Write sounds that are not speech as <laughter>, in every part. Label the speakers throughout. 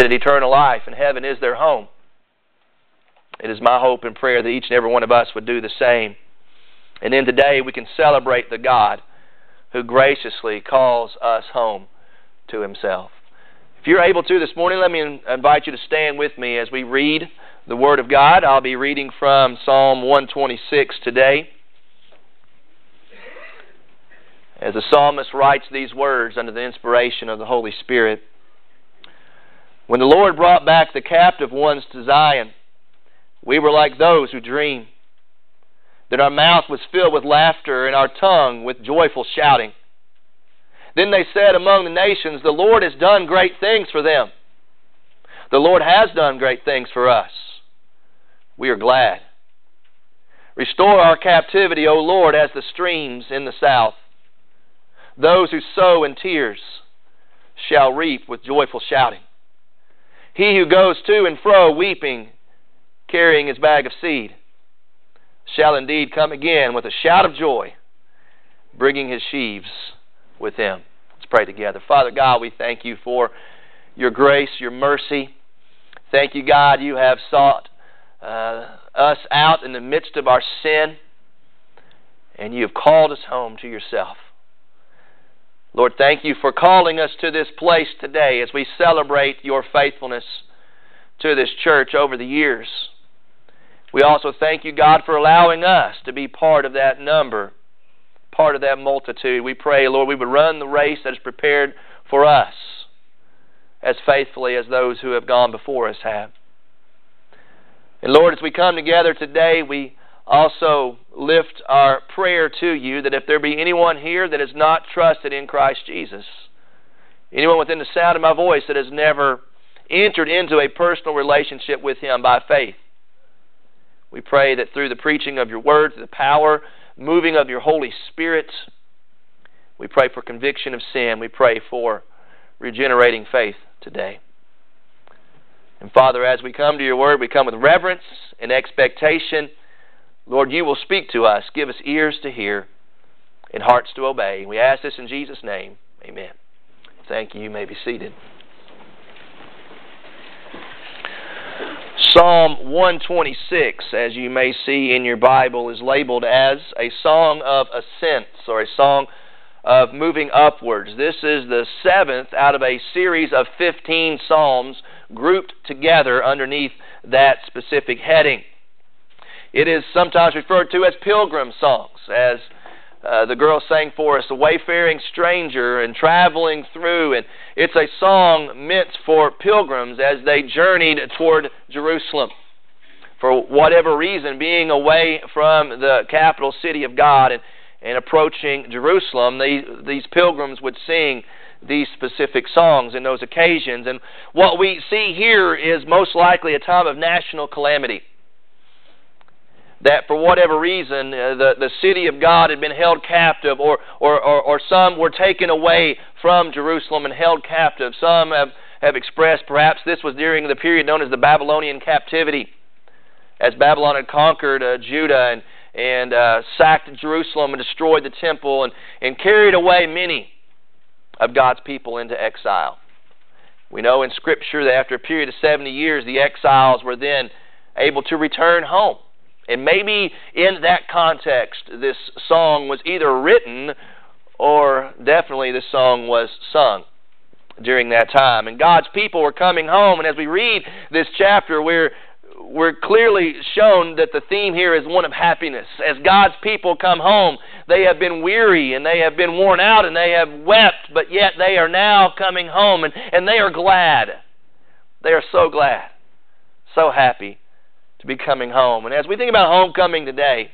Speaker 1: eternal life, and heaven is their home. It is my hope and prayer that each and every one of us would do the same. And then today we can celebrate the God who graciously calls us home to Himself. If you're able to this morning, let me invite you to stand with me as we read the Word of God. I'll be reading from Psalm 126 today. As the psalmist writes these words under the inspiration of the Holy Spirit When the Lord brought back the captive ones to Zion, we were like those who dream. That our mouth was filled with laughter and our tongue with joyful shouting. Then they said among the nations, The Lord has done great things for them. The Lord has done great things for us. We are glad. Restore our captivity, O Lord, as the streams in the south. Those who sow in tears shall reap with joyful shouting. He who goes to and fro weeping, carrying his bag of seed, shall indeed come again with a shout of joy, bringing his sheaves with him. Let's pray together. Father God, we thank you for your grace, your mercy. Thank you, God, you have sought uh, us out in the midst of our sin, and you have called us home to yourself. Lord, thank you for calling us to this place today as we celebrate your faithfulness to this church over the years. We also thank you, God, for allowing us to be part of that number, part of that multitude. We pray, Lord, we would run the race that is prepared for us as faithfully as those who have gone before us have. And Lord, as we come together today, we also lift our prayer to you that if there be anyone here that has not trusted in Christ Jesus, anyone within the sound of my voice that has never entered into a personal relationship with Him by faith, we pray that through the preaching of your word, the power, moving of your Holy Spirit, we pray for conviction of sin. We pray for regenerating faith today. And Father, as we come to your word, we come with reverence and expectation. Lord, you will speak to us. Give us ears to hear and hearts to obey. We ask this in Jesus' name. Amen. Thank you. You may be seated. Psalm 126, as you may see in your Bible, is labeled as a song of ascents or a song of moving upwards. This is the seventh out of a series of 15 psalms grouped together underneath that specific heading. It is sometimes referred to as pilgrim songs, as uh, the girl sang for us, a wayfaring stranger and traveling through. And it's a song meant for pilgrims as they journeyed toward Jerusalem. For whatever reason, being away from the capital city of God and, and approaching Jerusalem, they, these pilgrims would sing these specific songs in those occasions. And what we see here is most likely a time of national calamity that for whatever reason uh, the, the city of God had been held captive, or, or, or, or some were taken away from Jerusalem and held captive. Some have, have expressed perhaps this was during the period known as the Babylonian captivity, as Babylon had conquered uh, Judah and, and uh, sacked Jerusalem and destroyed the temple and, and carried away many of God's people into exile. We know in Scripture that after a period of 70 years, the exiles were then able to return home. And maybe in that context, this song was either written or definitely this song was sung during that time. And God's people were coming home. And as we read this chapter, we're, we're clearly shown that the theme here is one of happiness. As God's people come home, they have been weary and they have been worn out and they have wept, but yet they are now coming home and, and they are glad. They are so glad, so happy to be coming home. And as we think about homecoming today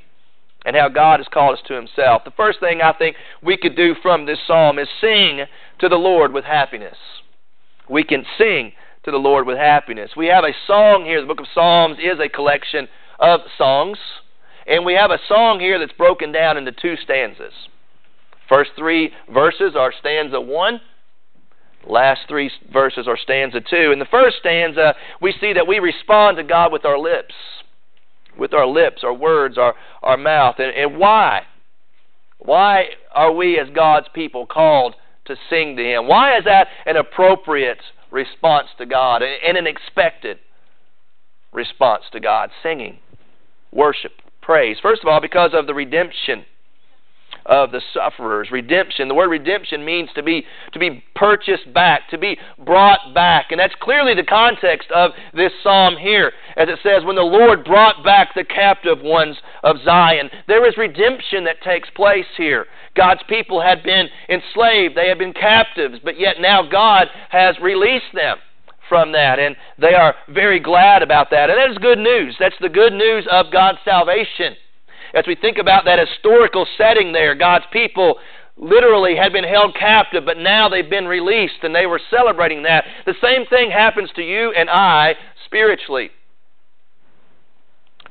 Speaker 1: and how God has called us to Himself, the first thing I think we could do from this psalm is sing to the Lord with happiness. We can sing to the Lord with happiness. We have a song here. The book of Psalms is a collection of songs. And we have a song here that's broken down into two stanzas. First three verses are stanza one Last three verses are stanza two. In the first stanza, we see that we respond to God with our lips, with our lips, our words, our, our mouth. And, and why? Why are we, as God's people, called to sing to Him? Why is that an appropriate response to God and an expected response to God. Singing, worship, praise. First of all, because of the redemption of the sufferers. Redemption. The word redemption means to be to be purchased back, to be brought back. And that's clearly the context of this psalm here. As it says, when the Lord brought back the captive ones of Zion. There is redemption that takes place here. God's people had been enslaved, they had been captives, but yet now God has released them from that, and they are very glad about that. And that is good news. That's the good news of God's salvation as we think about that historical setting there, God's people literally had been held captive, but now they've been released and they were celebrating that. The same thing happens to you and I spiritually.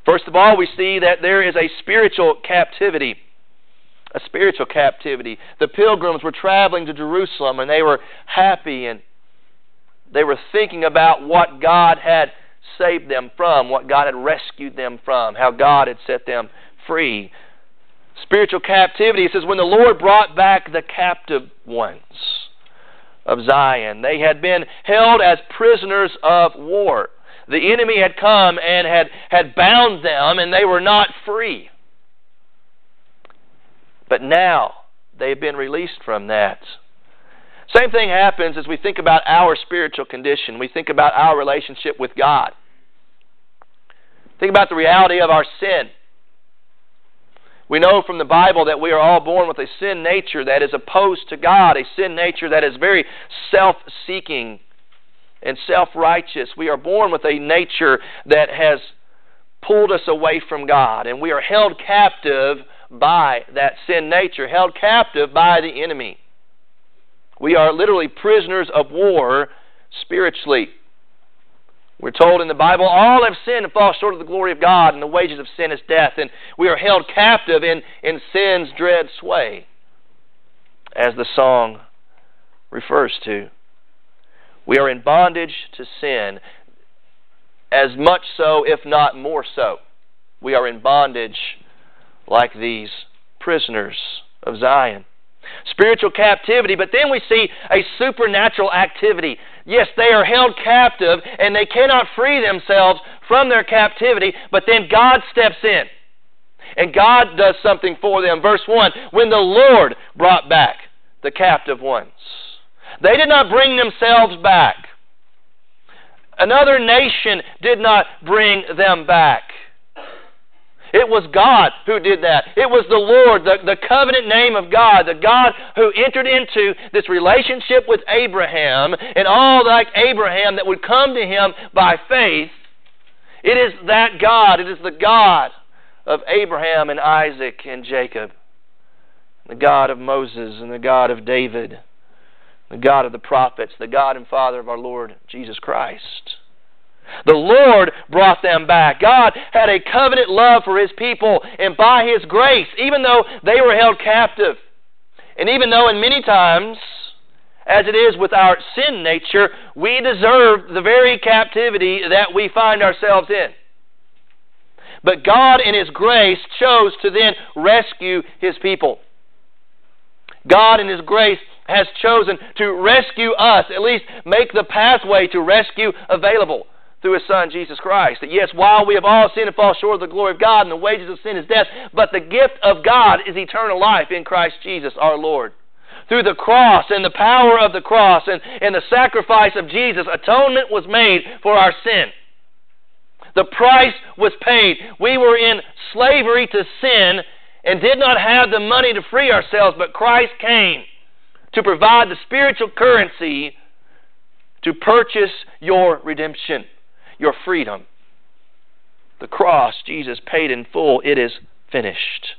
Speaker 1: First of all, we see that there is a spiritual captivity. A spiritual captivity. The pilgrims were traveling to Jerusalem and they were happy and they were thinking about what God had saved them from, what God had rescued them from, how God had set them free. Spiritual captivity, it says, when the Lord brought back the captive ones of Zion, they had been held as prisoners of war. The enemy had come and had, had bound them, and they were not free. But now they have been released from that. Same thing happens as we think about our spiritual condition. We think about our relationship with God. Think about the reality of our sin. We know from the Bible that we are all born with a sin nature that is opposed to God, a sin nature that is very self seeking and self righteous. We are born with a nature that has pulled us away from God, and we are held captive by that sin nature, held captive by the enemy. We are literally prisoners of war spiritually. We're told in the Bible, all have sinned and fall short of the glory of God, and the wages of sin is death, and we are held captive in, in sin's dread sway, as the song refers to. We are in bondage to sin, as much so, if not more so. We are in bondage like these prisoners of Zion. Spiritual captivity, but then we see a supernatural activity. Yes, they are held captive and they cannot free themselves from their captivity, but then God steps in. And God does something for them. Verse 1 When the Lord brought back the captive ones, they did not bring themselves back. Another nation did not bring them back. It was God who did that. It was the Lord, the, the covenant name of God, the God who entered into this relationship with Abraham and all like Abraham that would come to him by faith. It is that God, it is the God of Abraham and Isaac and Jacob, the God of Moses and the God of David, the God of the prophets, the God and Father of our Lord Jesus Christ. The Lord brought them back. God had a covenant love for His people, and by His grace, even though they were held captive, and even though in many times, as it is with our sin nature, we deserve the very captivity that we find ourselves in. But God, in His grace, chose to then rescue His people. God, in His grace, has chosen to rescue us, at least make the pathway to rescue available through His Son, Jesus Christ. That yes, while we have all sinned and fall short of the glory of God, and the wages of sin is death, but the gift of God is eternal life in Christ Jesus our Lord. Through the cross and the power of the cross and, and the sacrifice of Jesus, atonement was made for our sin. The price was paid. We were in slavery to sin and did not have the money to free ourselves, but Christ came to provide the spiritual currency to purchase your redemption your freedom. The cross, Jesus paid in full. It is finished.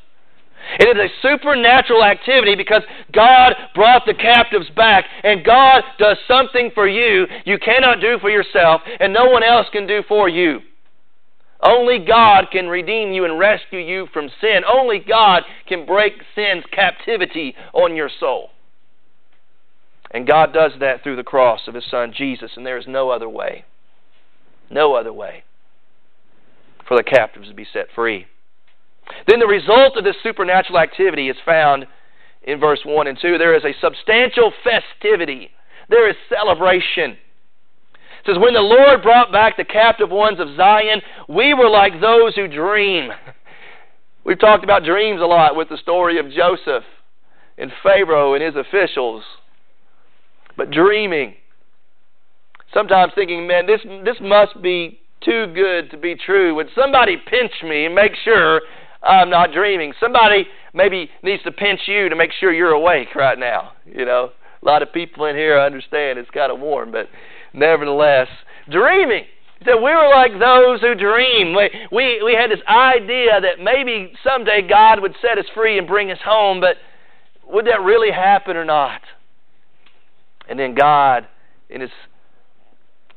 Speaker 1: It is a supernatural activity because God brought the captives back, and God does something for you you cannot do for yourself, and no one else can do for you. Only God can redeem you and rescue you from sin. Only God can break sin's captivity on your soul. And God does that through the cross of His Son Jesus, and there is no other way. No other way for the captives to be set free. Then the result of this supernatural activity is found in verse 1 and 2. There is a substantial festivity, there is celebration. It says, When the Lord brought back the captive ones of Zion, we were like those who dream. <laughs> We've talked about dreams a lot with the story of Joseph and Pharaoh and his officials. But dreaming. Sometimes thinking, man, this, this must be too good to be true. Would somebody pinch me and make sure I'm not dreaming? Somebody maybe needs to pinch you to make sure you're awake right now. You know, a lot of people in here understand it's kind of warm, but nevertheless, dreaming. Said we were like those who dream. We, we, we had this idea that maybe someday God would set us free and bring us home, but would that really happen or not? And then God, in His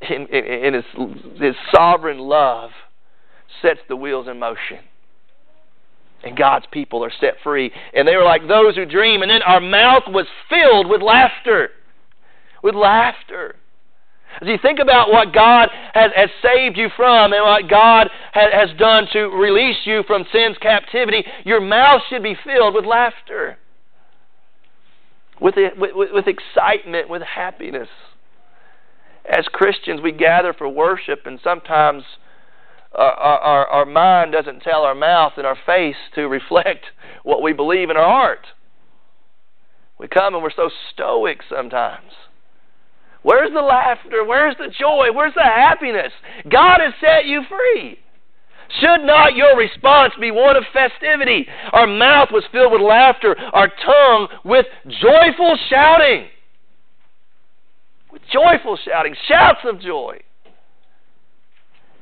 Speaker 1: in, in, his, his sovereign love, sets the wheels in motion. And God's people are set free. And they were like those who dream. And then our mouth was filled with laughter. With laughter. As you think about what God has, has saved you from and what God has, has done to release you from sin's captivity, your mouth should be filled with laughter, with, with, with excitement, with happiness as Christians, we gather for worship, and sometimes uh, our, our, our mind doesn't tell our mouth and our face to <laughs> reflect what we believe in our heart. We come and we're so stoic sometimes. Where's the laughter? Where's the joy? Where's the happiness? God has set you free. Should not your response be one of festivity? Our mouth was filled with laughter, our tongue with joyful shouting joyful shouting, shouts of joy.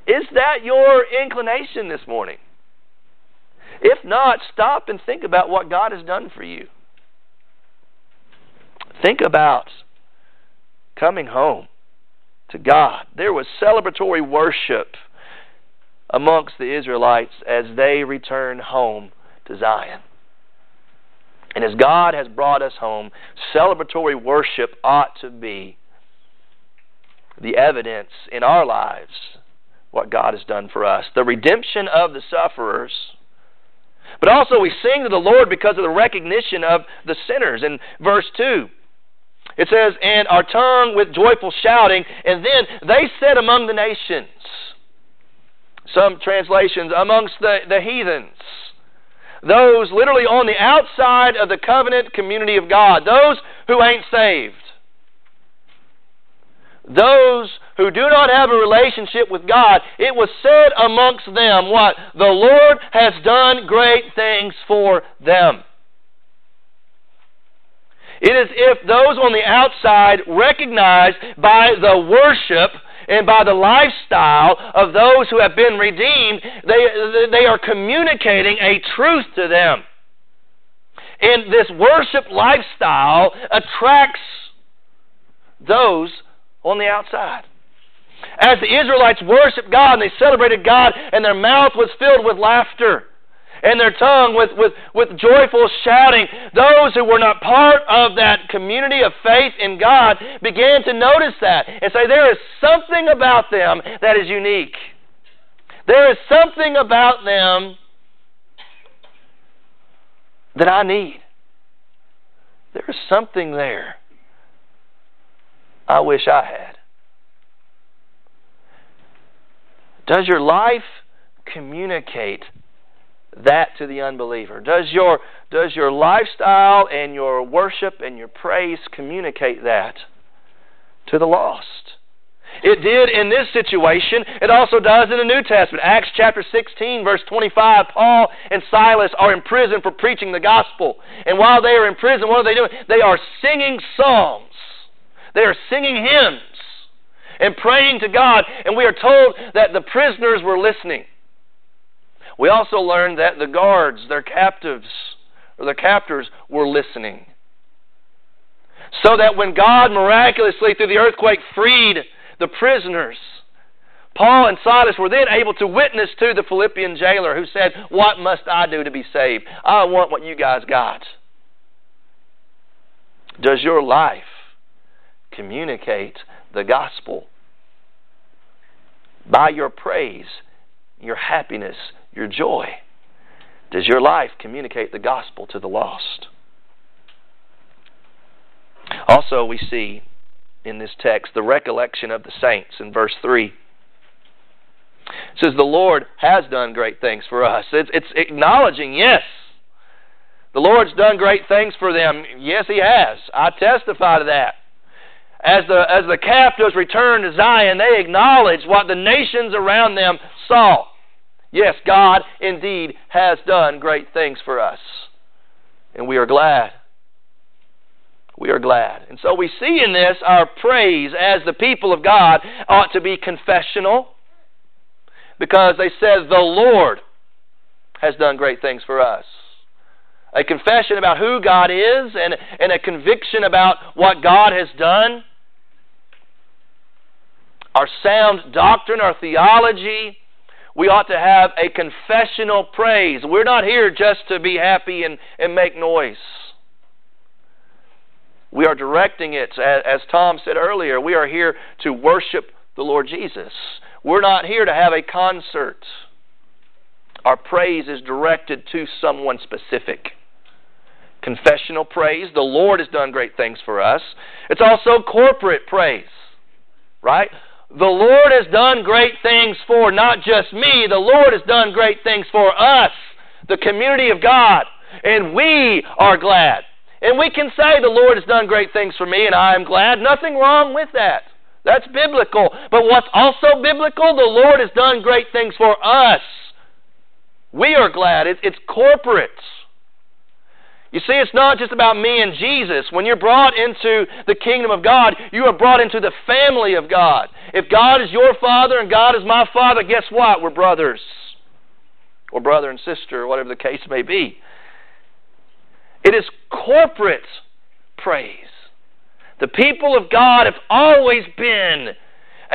Speaker 1: Is that your inclination this morning? If not, stop and think about what God has done for you. Think about coming home to God. There was celebratory worship amongst the Israelites as they returned home to Zion. And as God has brought us home, celebratory worship ought to be the evidence in our lives what God has done for us. The redemption of the sufferers. But also we sing to the Lord because of the recognition of the sinners. In verse 2, it says, And our tongue with joyful shouting, and then they said among the nations. Some translations, amongst the, the heathens. Those literally on the outside of the covenant community of God. Those who ain't saved those who do not have a relationship with God, it was said amongst them what? The Lord has done great things for them. It is if those on the outside recognize by the worship and by the lifestyle of those who have been redeemed, they, they are communicating a truth to them. And this worship lifestyle attracts those on the outside. As the Israelites worshiped God and they celebrated God, and their mouth was filled with laughter and their tongue with, with, with joyful shouting, those who were not part of that community of faith in God began to notice that and say, There is something about them that is unique. There is something about them that I need. There is something there I wish I had. Does your life communicate that to the unbeliever? Does your, does your lifestyle and your worship and your praise communicate that to the lost? It did in this situation. It also does in the New Testament. Acts chapter 16, verse 25. Paul and Silas are in prison for preaching the gospel. And while they are in prison, what are they doing? They are singing songs they are singing hymns and praying to God, and we are told that the prisoners were listening. We also learn that the guards, their captives, or their captors, were listening. So that when God miraculously, through the earthquake, freed the prisoners, Paul and Silas were then able to witness to the Philippian jailer who said, What must I do to be saved? I want what you guys got. Does your life communicate the gospel by your praise, your happiness, your joy. Does your life communicate the gospel to the lost? Also, we see in this text, the recollection of the saints in verse 3. It says, The Lord has done great things for us. It's, it's acknowledging, yes, the Lord's done great things for them. Yes, He has. I testify to that. As the, as the captives returned to Zion, they acknowledged what the nations around them saw. Yes, God indeed has done great things for us. And we are glad. We are glad. And so we see in this our praise as the people of God ought to be confessional because they said, The Lord has done great things for us. A confession about who God is and, and a conviction about what God has done. Our sound doctrine, our theology, we ought to have a confessional praise. We're not here just to be happy and, and make noise. We are directing it, as Tom said earlier, we are here to worship the Lord Jesus. We're not here to have a concert. Our praise is directed to someone specific. Confessional praise, the Lord has done great things for us. It's also corporate praise, right? The Lord has done great things for not just me, the Lord has done great things for us, the community of God, and we are glad. And we can say the Lord has done great things for me and I am glad. Nothing wrong with that. That's biblical. But what's also biblical, the Lord has done great things for us. We are glad. It's corporate. You see, it's not just about me and Jesus. When you're brought into the kingdom of God, you are brought into the family of God. If God is your father and God is my father, guess what? We're brothers. Or brother and sister, or whatever the case may be. It is corporate praise. The people of God have always been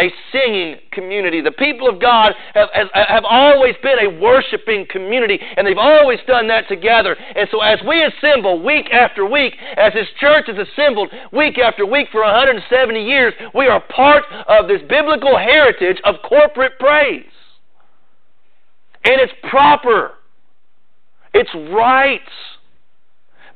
Speaker 1: a singing community. The people of God have, have, have, always been a worshiping community, and they've always done that together. And so, as we assemble week after week, as this church is assembled week after week for 170 years, we are part of this biblical heritage of corporate praise. And it's proper, it's right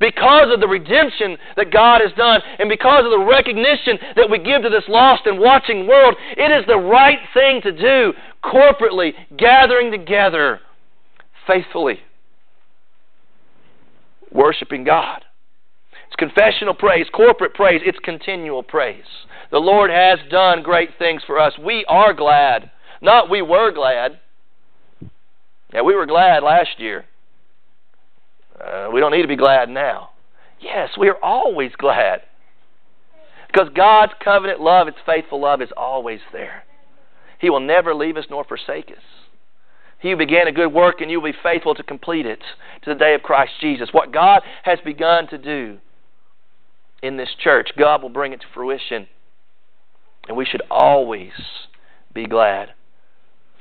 Speaker 1: because of the redemption that God has done and because of the recognition that we give to this lost and watching world, it is the right thing to do corporately, gathering together faithfully, worshiping God. It's confessional praise, corporate praise, it's continual praise. The Lord has done great things for us. We are glad. Not we were glad. Yeah, we were glad last year. Uh, we don't need to be glad now. Yes, we are always glad. Because God's covenant love, its faithful love, is always there. He will never leave us nor forsake us. He began a good work and you will be faithful to complete it to the day of Christ Jesus. What God has begun to do in this church, God will bring it to fruition. And we should always be glad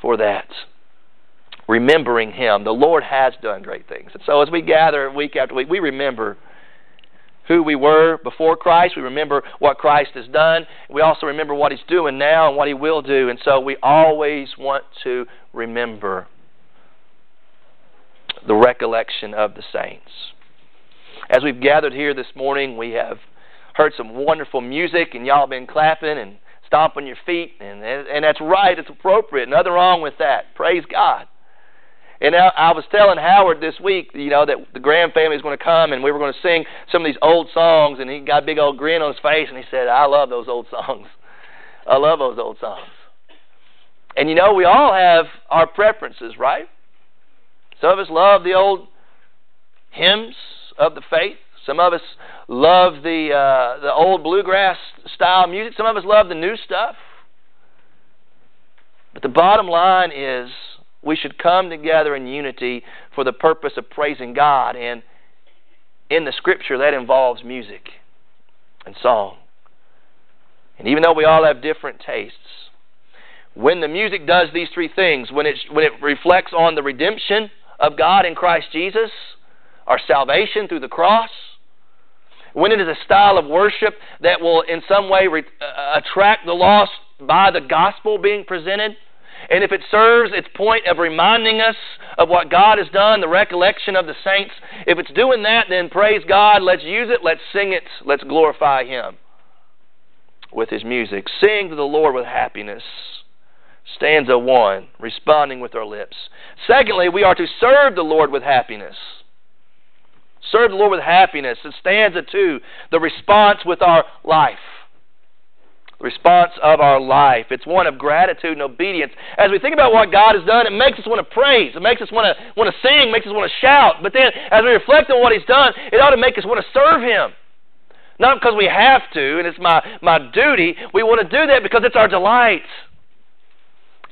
Speaker 1: for that remembering Him. The Lord has done great things. And so as we gather week after week, we remember who we were before Christ. We remember what Christ has done. We also remember what He's doing now and what He will do. And so we always want to remember the recollection of the saints. As we've gathered here this morning, we have heard some wonderful music, and y'all been clapping and stomping your feet, and, and that's right, it's appropriate. Nothing wrong with that. Praise God. And I, I was telling Howard this week, you know, that the Graham family is going to come and we were going to sing some of these old songs. And he got a big old grin on his face and he said, I love those old songs. I love those old songs. And you know, we all have our preferences, right? Some of us love the old hymns of the faith. Some of us love the uh, the old bluegrass style music. Some of us love the new stuff. But the bottom line is we should come together in unity for the purpose of praising God. And in the Scripture, that involves music and song. And even though we all have different tastes, when the music does these three things, when it, when it reflects on the redemption of God in Christ Jesus, our salvation through the cross, when it is a style of worship that will in some way re- uh, attract the lost by the gospel being presented, and if it serves its point of reminding us of what God has done, the recollection of the saints, if it's doing that, then praise God. Let's use it. Let's sing it. Let's glorify Him. with his music. Sing to the Lord with happiness. Stanza 1, responding with our lips. Secondly, we are to serve the Lord with happiness. Serve the Lord with happiness. And stanza 2, the response with our life. Response of our life. It's one of gratitude and obedience. As we think about what God has done, it makes us want to praise. It makes us want to, want to sing, makes us want to shout. But then, as we reflect on what He's done, it ought to make us want to serve Him. Not because we have to and it's my, my duty. We want to do that because it's our delight.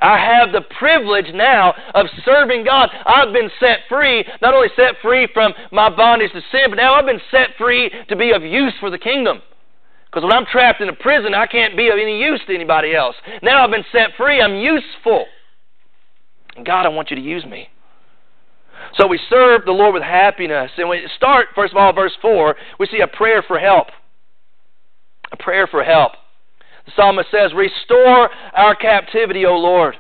Speaker 1: I have the privilege now of serving God. I've been set free, not only set free from my bondage to sin, but now I've been set free to be of use for the kingdom. Because when I'm trapped in a prison, I can't be of any use to anybody else. Now I've been set free, I'm useful. And God, I want you to use me. So we serve the Lord with happiness. And we start, first of all, verse 4, we see a prayer for help. A prayer for help. The psalmist says, Restore our captivity, O Lord.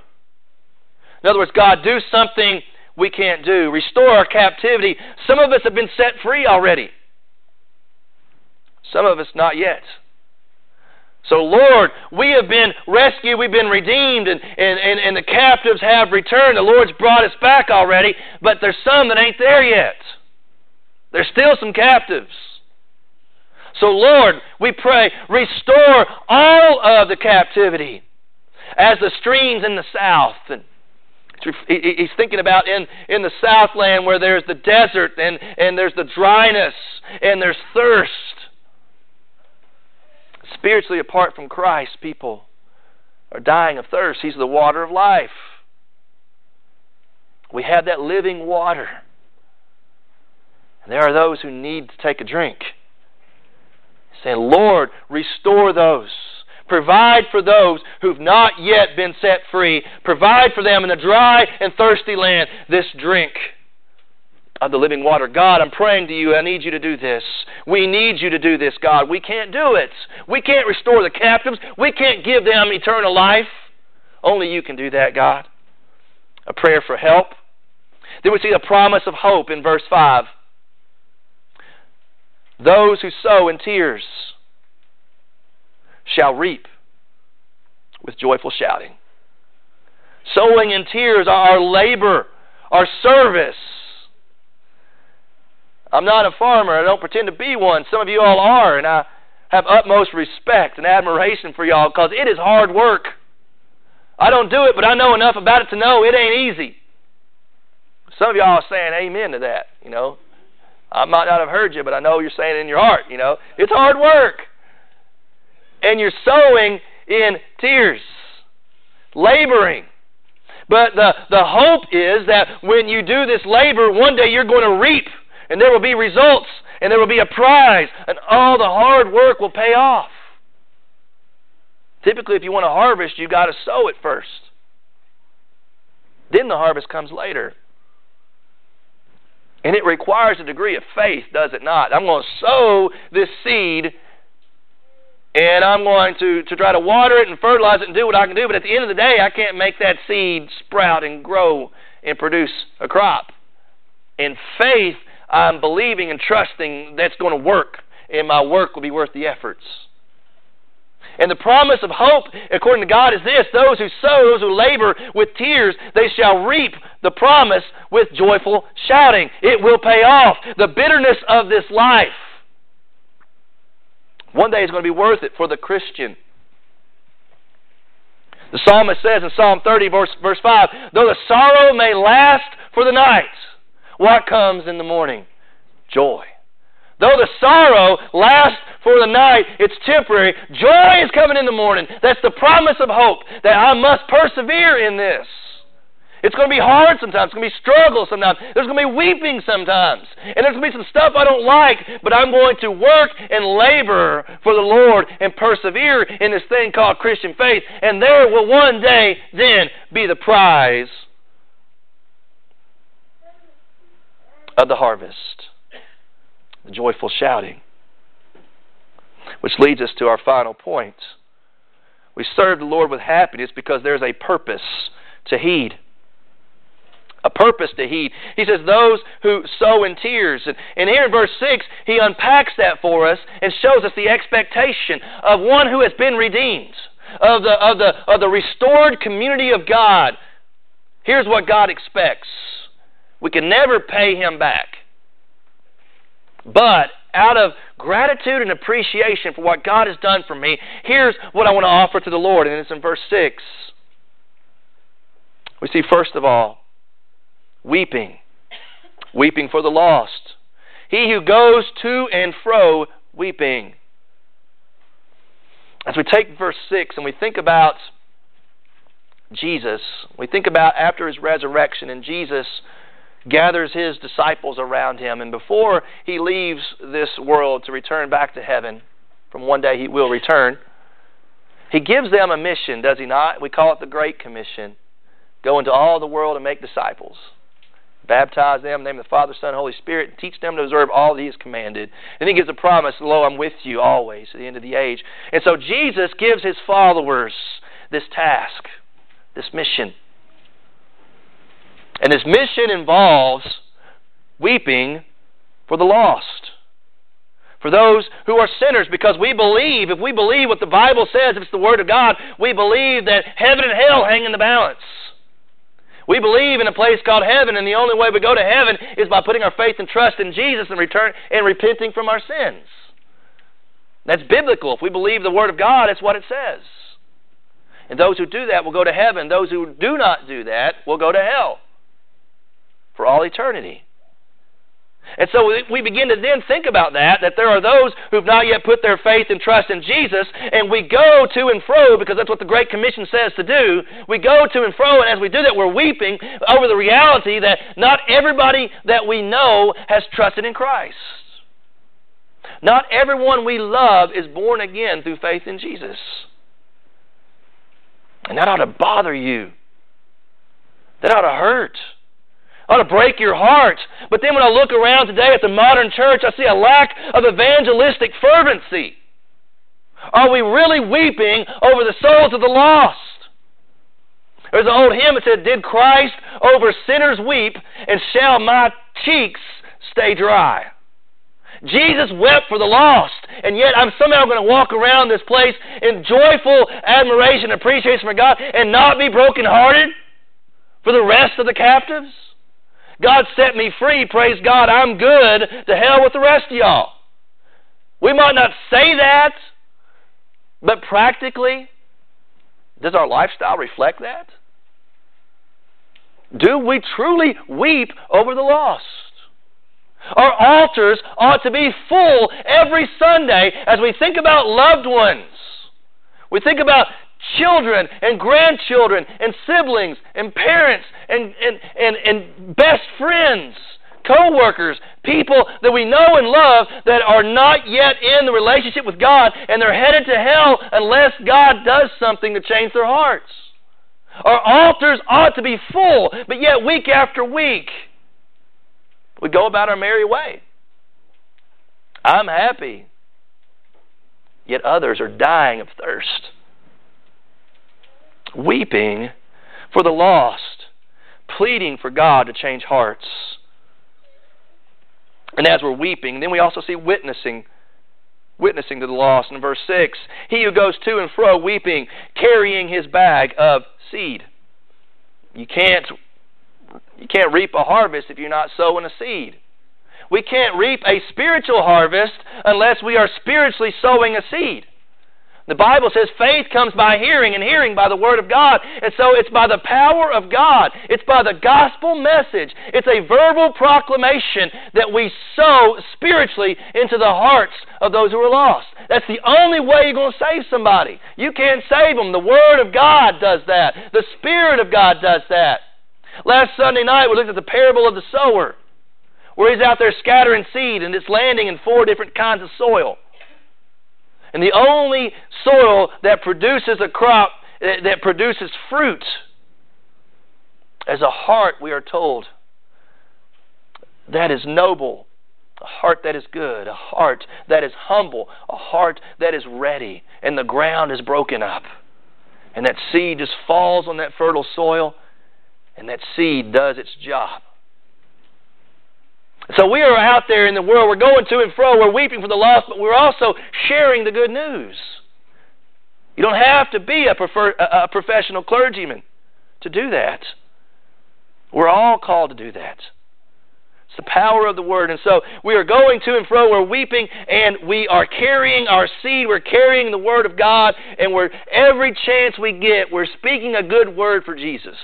Speaker 1: In other words, God, do something we can't do. Restore our captivity. Some of us have been set free already, some of us not yet. So, Lord, we have been rescued, we've been redeemed, and, and, and, and the captives have returned. The Lord's brought us back already, but there's some that ain't there yet. There's still some captives. So, Lord, we pray, restore all of the captivity as the streams in the south. And he's thinking about in, in the southland where there's the desert and, and there's the dryness and there's thirst. Spiritually, apart from Christ, people are dying of thirst. He's the water of life. We have that living water. And there are those who need to take a drink saying, Lord, restore those. Provide for those who've not yet been set free. Provide for them in a dry and thirsty land this drink of the living water. God, I'm praying to you. I need you to do this. We need you to do this, God. We can't do it. We can't restore the captives. We can't give them eternal life. Only you can do that, God. A prayer for help. Then we see the promise of hope in verse 5. Those who sow in tears shall reap with joyful shouting. Sowing in tears are our labor, our service. I'm not a farmer. I don't pretend to be one. Some of you all are, and I have utmost respect and admiration for y'all because it is hard work. I don't do it, but I know enough about it to know it ain't easy. Some of y'all are saying amen to that, you know. I might not have heard you, but I know you're saying it in your heart, you know. It's hard work. And you're sowing in tears, laboring. But the, the hope is that when you do this labor, one day you're going to reap, and there will be results, and there will be a prize, and all the hard work will pay off. Typically, if you want to harvest, you've got to sow it first. Then the harvest comes later. And it requires a degree of faith, does it not? I'm going to sow this seed and I'm going to, to try to water it and fertilize it and do what I can do, but at the end of the day, I can't make that seed sprout and grow and produce a crop. In faith, I'm believing and trusting that's going to work, and my work will be worth the efforts. And the promise of hope, according to God, is this those who sow, those who labor with tears, they shall reap the promise with joyful shouting. It will pay off. The bitterness of this life, one day is going to be worth it for the Christian. The psalmist says in Psalm 30, verse, verse 5 Though the sorrow may last for the night, what comes in the morning? Joy. Though the sorrow lasts for the night, it's temporary. Joy is coming in the morning. That's the promise of hope that I must persevere in this. It's going to be hard sometimes. It's going to be struggle sometimes. There's going to be weeping sometimes. And there's going to be some stuff I don't like, but I'm going to work and labor for the Lord and persevere in this thing called Christian faith. And there will one day then be the prize of the harvest the joyful shouting. Which leads us to our final point. We serve the Lord with happiness because there's a purpose to heed. a purpose to heed. He says, those who sow in tears. And, and here in verse 6, he unpacks that for us and shows us the expectation of one who has been redeemed, of the, of the, of the restored community of God. Here's what God expects we can never pay him back. But out of gratitude and appreciation for what God has done for me, here's what I want to offer to the Lord. And it's in verse 6. We see, first of all, weeping, weeping for the lost. He who goes to and fro weeping. As we take verse 6 and we think about Jesus, we think about after his resurrection, and Jesus gathers his disciples around him, and before he leaves this world to return back to heaven, from one day he will return, he gives them a mission, does he not? We call it the Great Commission. Go into all the world and make disciples. Baptize them in the name of the Father, Son, Holy Spirit, and teach them to observe all that He has commanded. And He gives a promise, Lo, I'm with you always to the end of the age. And so Jesus gives His followers this task, this mission. And this mission involves weeping for the lost. For those who are sinners, because we believe, if we believe what the Bible says, if it's the Word of God, we believe that heaven and hell hang in the balance. We believe in a place called heaven, and the only way we go to heaven is by putting our faith and trust in Jesus and return and repenting from our sins. That's biblical. If we believe the Word of God, that's what it says. And those who do that will go to heaven. Those who do not do that will go to hell for all eternity. And so we begin to then think about that, that there are those who've not yet put their faith and trust in Jesus, and we go to and fro, because that's what the Great Commission says to do. We go to and fro, and as we do that, we're weeping over the reality that not everybody that we know has trusted in Christ. Not everyone we love is born again through faith in Jesus. And that ought to bother you. That ought to hurt ought to break your heart. But then when I look around today at the modern church, I see a lack of evangelistic fervency. Are we really weeping over the souls of the lost? There's an old hymn that said, Did Christ over sinners weep, and shall my cheeks stay dry? Jesus wept for the lost, and yet I'm somehow going to walk around this place in joyful admiration and appreciation for God and not be brokenhearted for the rest of the captives? God set me free. Praise God. I'm good. To hell with the rest of y'all. We might not say that, but practically, does our lifestyle reflect that? Do we truly weep over the lost? Our altars ought to be full every Sunday as we think about loved ones. We think about children and grandchildren and siblings and parents and, and, and, and best friends, co workers, people that we know and love that are not yet in the relationship with God and they're headed to hell unless God does something to change their hearts. Our altars ought to be full, but yet week after week, we go about our merry way. I'm happy, yet others are dying of thirst weeping for the lost, pleading for God to change hearts. And as we're weeping, then we also see witnessing witnessing to the lost. In verse 6 he who goes to and fro weeping carrying his bag of seed. You can't you can't reap a harvest if you're not sowing a seed. We can't reap a spiritual harvest unless we are spiritually sowing a seed the Bible says faith comes by hearing, and hearing by the Word of God. And so it's by the power of God, it's by the gospel message, it's a verbal proclamation that we sow spiritually into the hearts of those who are lost. That's the only way you're going to save somebody. You can't save them. The Word of God does that, the Spirit of God does that. Last Sunday night, we looked at the parable of the sower, where he's out there scattering seed, and it's landing in four different kinds of soil. And the only soil that produces a crop, that produces fruit, is a heart, we are told, that is noble, a heart that is good, a heart that is humble, a heart that is ready, and the ground is broken up. And that seed just falls on that fertile soil, and that seed does its job. So we are out there in the world. We're going to and fro. We're weeping for the lost, but we're also sharing the good news. You don't have to be a, prefer, a, professional clergyman to do that. We're all called to do that. It's the power of the word. And so we are going to and fro, we're weeping, and we are carrying our seed, we're carrying the word of God, and we're every chance we get, we're speaking a good word for Jesus.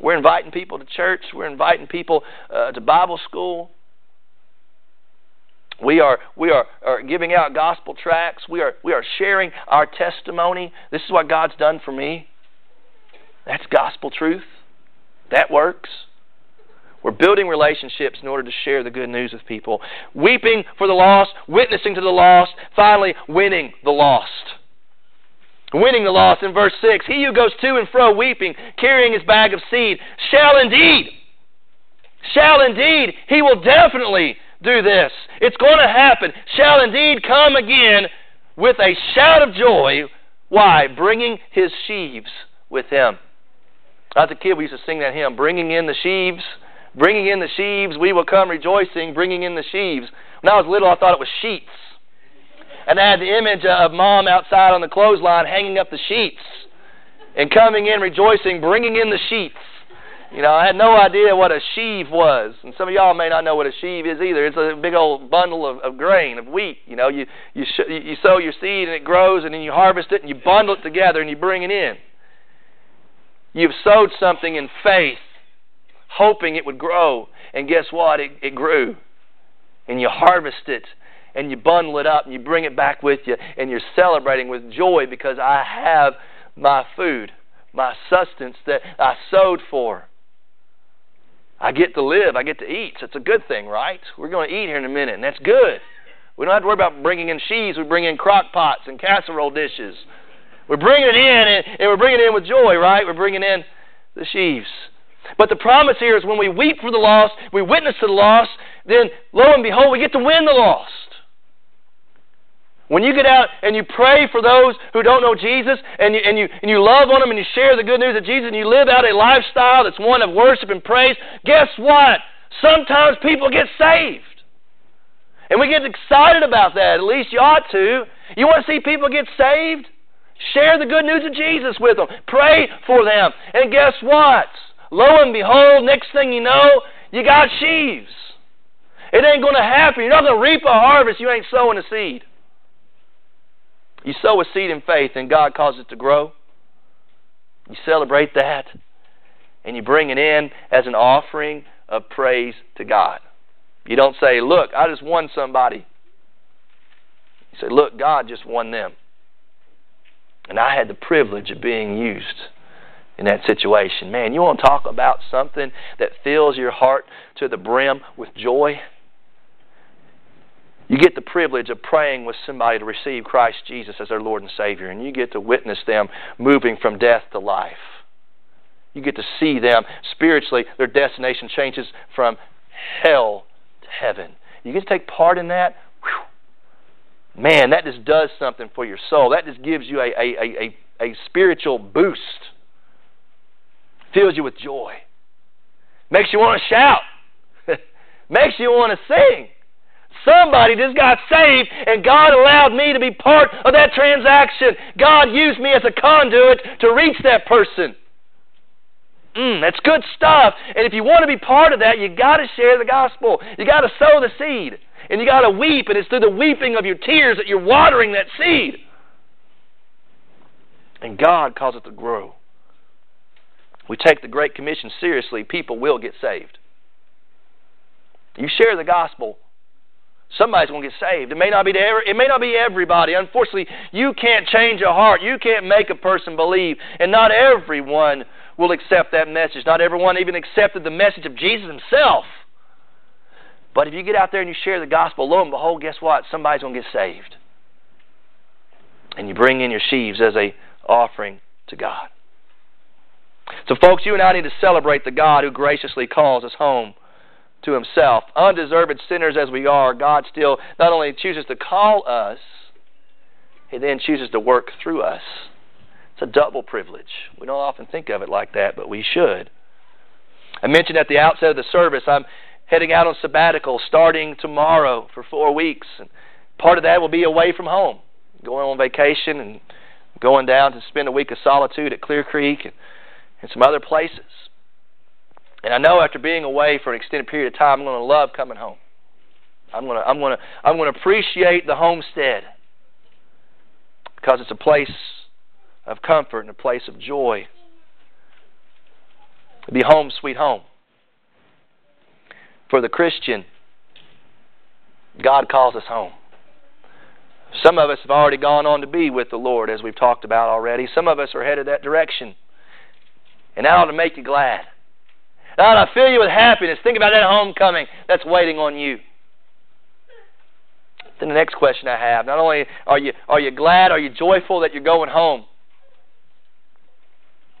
Speaker 1: We're inviting people to church, we're inviting people uh, to Bible school. We are we are, are giving out gospel tracts. We are we are sharing our testimony. This is what God's done for me. That's gospel truth. That works. We're building relationships in order to share the good news with people. Weeping for the lost, witnessing to the lost, finally winning the lost. Winning the loss. in verse 6. He who goes to and fro weeping, carrying his bag of seed, shall indeed, shall indeed, he will definitely do this. It's going to happen. Shall indeed come again with a shout of joy. Why? Bringing his sheaves with him. As a kid, we used to sing that hymn, bringing in the sheaves, bringing in the sheaves, we will come rejoicing, bringing in the sheaves. When I was little, I thought it was sheets. And I had the image of mom outside on the clothesline hanging up the sheets and coming in rejoicing, bringing in the sheets. You know, I had no idea what a sheave was, and some of y'all may not know what a sheave is either. It's a big old bundle of, of grain of wheat. You know, you you sh- you sow your seed and it grows, and then you harvest it and you bundle it together and you bring it in. You've sowed something in faith, hoping it would grow, and guess what? It, it grew, and you harvest it, and you bundle it up, and you bring it back with you, and you're celebrating with joy because I have my food, my sustenance that I sowed for. I get to live, I get to eat. So it's a good thing, right? We're going to eat here in a minute, and that's good. We don't have to worry about bringing in sheaves. We bring in crock pots and casserole dishes. We're bringing it in, and, and we're bringing it in with joy, right? We're bringing in the sheaves. But the promise here is when we weep for the lost, we witness to the lost, then lo and behold, we get to win the lost. When you get out and you pray for those who don't know Jesus and you, and, you, and you love on them and you share the good news of Jesus and you live out a lifestyle that's one of worship and praise, guess what? Sometimes people get saved. And we get excited about that. At least you ought to. You want to see people get saved? Share the good news of Jesus with them. Pray for them. And guess what? Lo and behold, next thing you know, you got sheaves. It ain't going to happen. You're not going to reap a harvest you ain't sowing a seed. You sow a seed in faith and God causes it to grow. You celebrate that and you bring it in as an offering of praise to God. You don't say, Look, I just won somebody. You say, Look, God just won them. And I had the privilege of being used in that situation. Man, you want to talk about something that fills your heart to the brim with joy? You get the privilege of praying with somebody to receive Christ Jesus as their Lord and Savior, and you get to witness them moving from death to life. You get to see them spiritually, their destination changes from hell to heaven. You get to take part in that. Whew. Man, that just does something for your soul. That just gives you a, a, a, a, a spiritual boost, fills you with joy, makes you want to shout, <laughs> makes you want to sing. Somebody just got saved, and God allowed me to be part of that transaction. God used me as a conduit to reach that person. Mm, that's good stuff. And if you want to be part of that, you got to share the gospel. You got to sow the seed, and you got to weep. And it's through the weeping of your tears that you're watering that seed. And God causes it to grow. We take the Great Commission seriously. People will get saved. You share the gospel Somebody's going to get saved. It may not be every, it may not be everybody. Unfortunately, you can't change a heart. You can't make a person believe, and not everyone will accept that message. Not everyone even accepted the message of Jesus himself. But if you get out there and you share the gospel, lo and behold, guess what? Somebody's going to get saved. And you bring in your sheaves as a offering to God. So, folks, you and I need to celebrate the God who graciously calls us home to himself. Undeserved sinners as we are, God still not only chooses to call us, he then chooses to work through us. It's a double privilege. We don't often think of it like that, but we should. I mentioned at the outset of the service, I'm heading out on sabbatical starting tomorrow for four weeks. And part of that will be away from home, going on vacation and going down to spend a week of solitude at Clear Creek and, and some other places. And I know after being away for an extended period of time, I'm going to love coming home. I'm going to, I'm going to, I'm going to appreciate the homestead because it's a place of comfort and a place of joy. It'll be home, sweet home. For the Christian, God calls us home. Some of us have already gone on to be with the Lord, as we've talked about already. Some of us are headed that direction. And that ought to make you glad. That I fill you with happiness. Think about that homecoming that's waiting on you. Then the next question I have, not only are you are you glad, are you joyful that you're going home?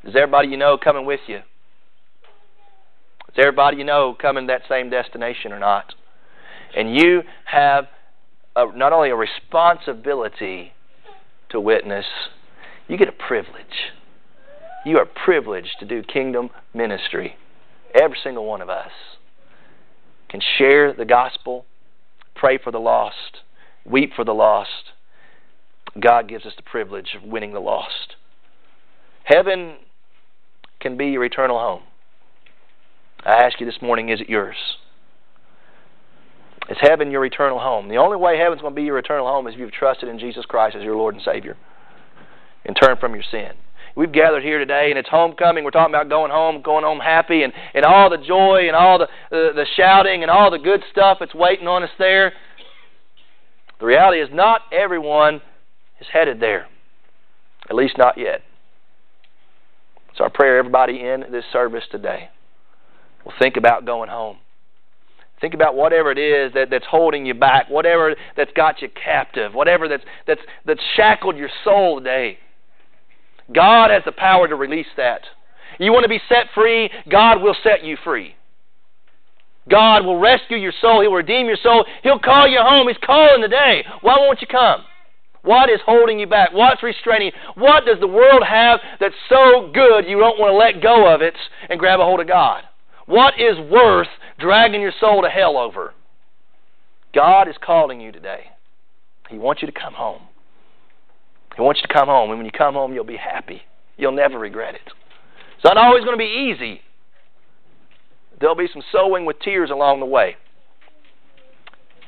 Speaker 1: Is everybody you know coming with you? Is everybody you know coming to that same destination or not? And you have a, not only a responsibility to witness, you get a privilege. You are privileged to do kingdom ministry. Every single one of us can share the gospel, pray for the lost, weep for the lost. God gives us the privilege of winning the lost. Heaven can be your eternal home. I ask you this morning, is it yours? Is heaven your eternal home? The only way heaven's going to be your eternal home is if you've trusted in Jesus Christ as your Lord and Savior and turned from your sin. We've gathered here today, and it's homecoming. We're talking about going home, going home happy, and, and all the joy and all the, the, the shouting and all the good stuff that's waiting on us there. The reality is, not everyone is headed there, at least not yet. So, our prayer, everybody in this service today, will think about going home. Think about whatever it is that, that's holding you back, whatever that's got you captive, whatever that's, that's, that's shackled your soul today. God has the power to release that. You want to be set free, God will set you free. God will rescue your soul. He'll redeem your soul. He'll call you home. He's calling today. Why won't you come? What is holding you back? What's restraining? What does the world have that's so good you don't want to let go of it and grab a hold of God? What is worth dragging your soul to hell over? God is calling you today. He wants you to come home. He wants you to come home, and when you come home, you'll be happy. You'll never regret it. It's not always going to be easy. There'll be some sowing with tears along the way.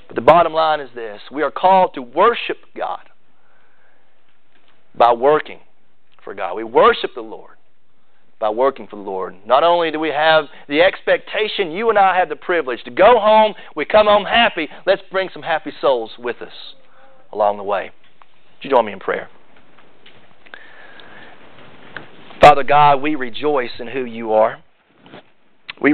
Speaker 1: But the bottom line is this we are called to worship God by working for God. We worship the Lord by working for the Lord. Not only do we have the expectation, you and I have the privilege to go home, we come home happy, let's bring some happy souls with us along the way. Would you join me in prayer? Father God, we rejoice in who you are. We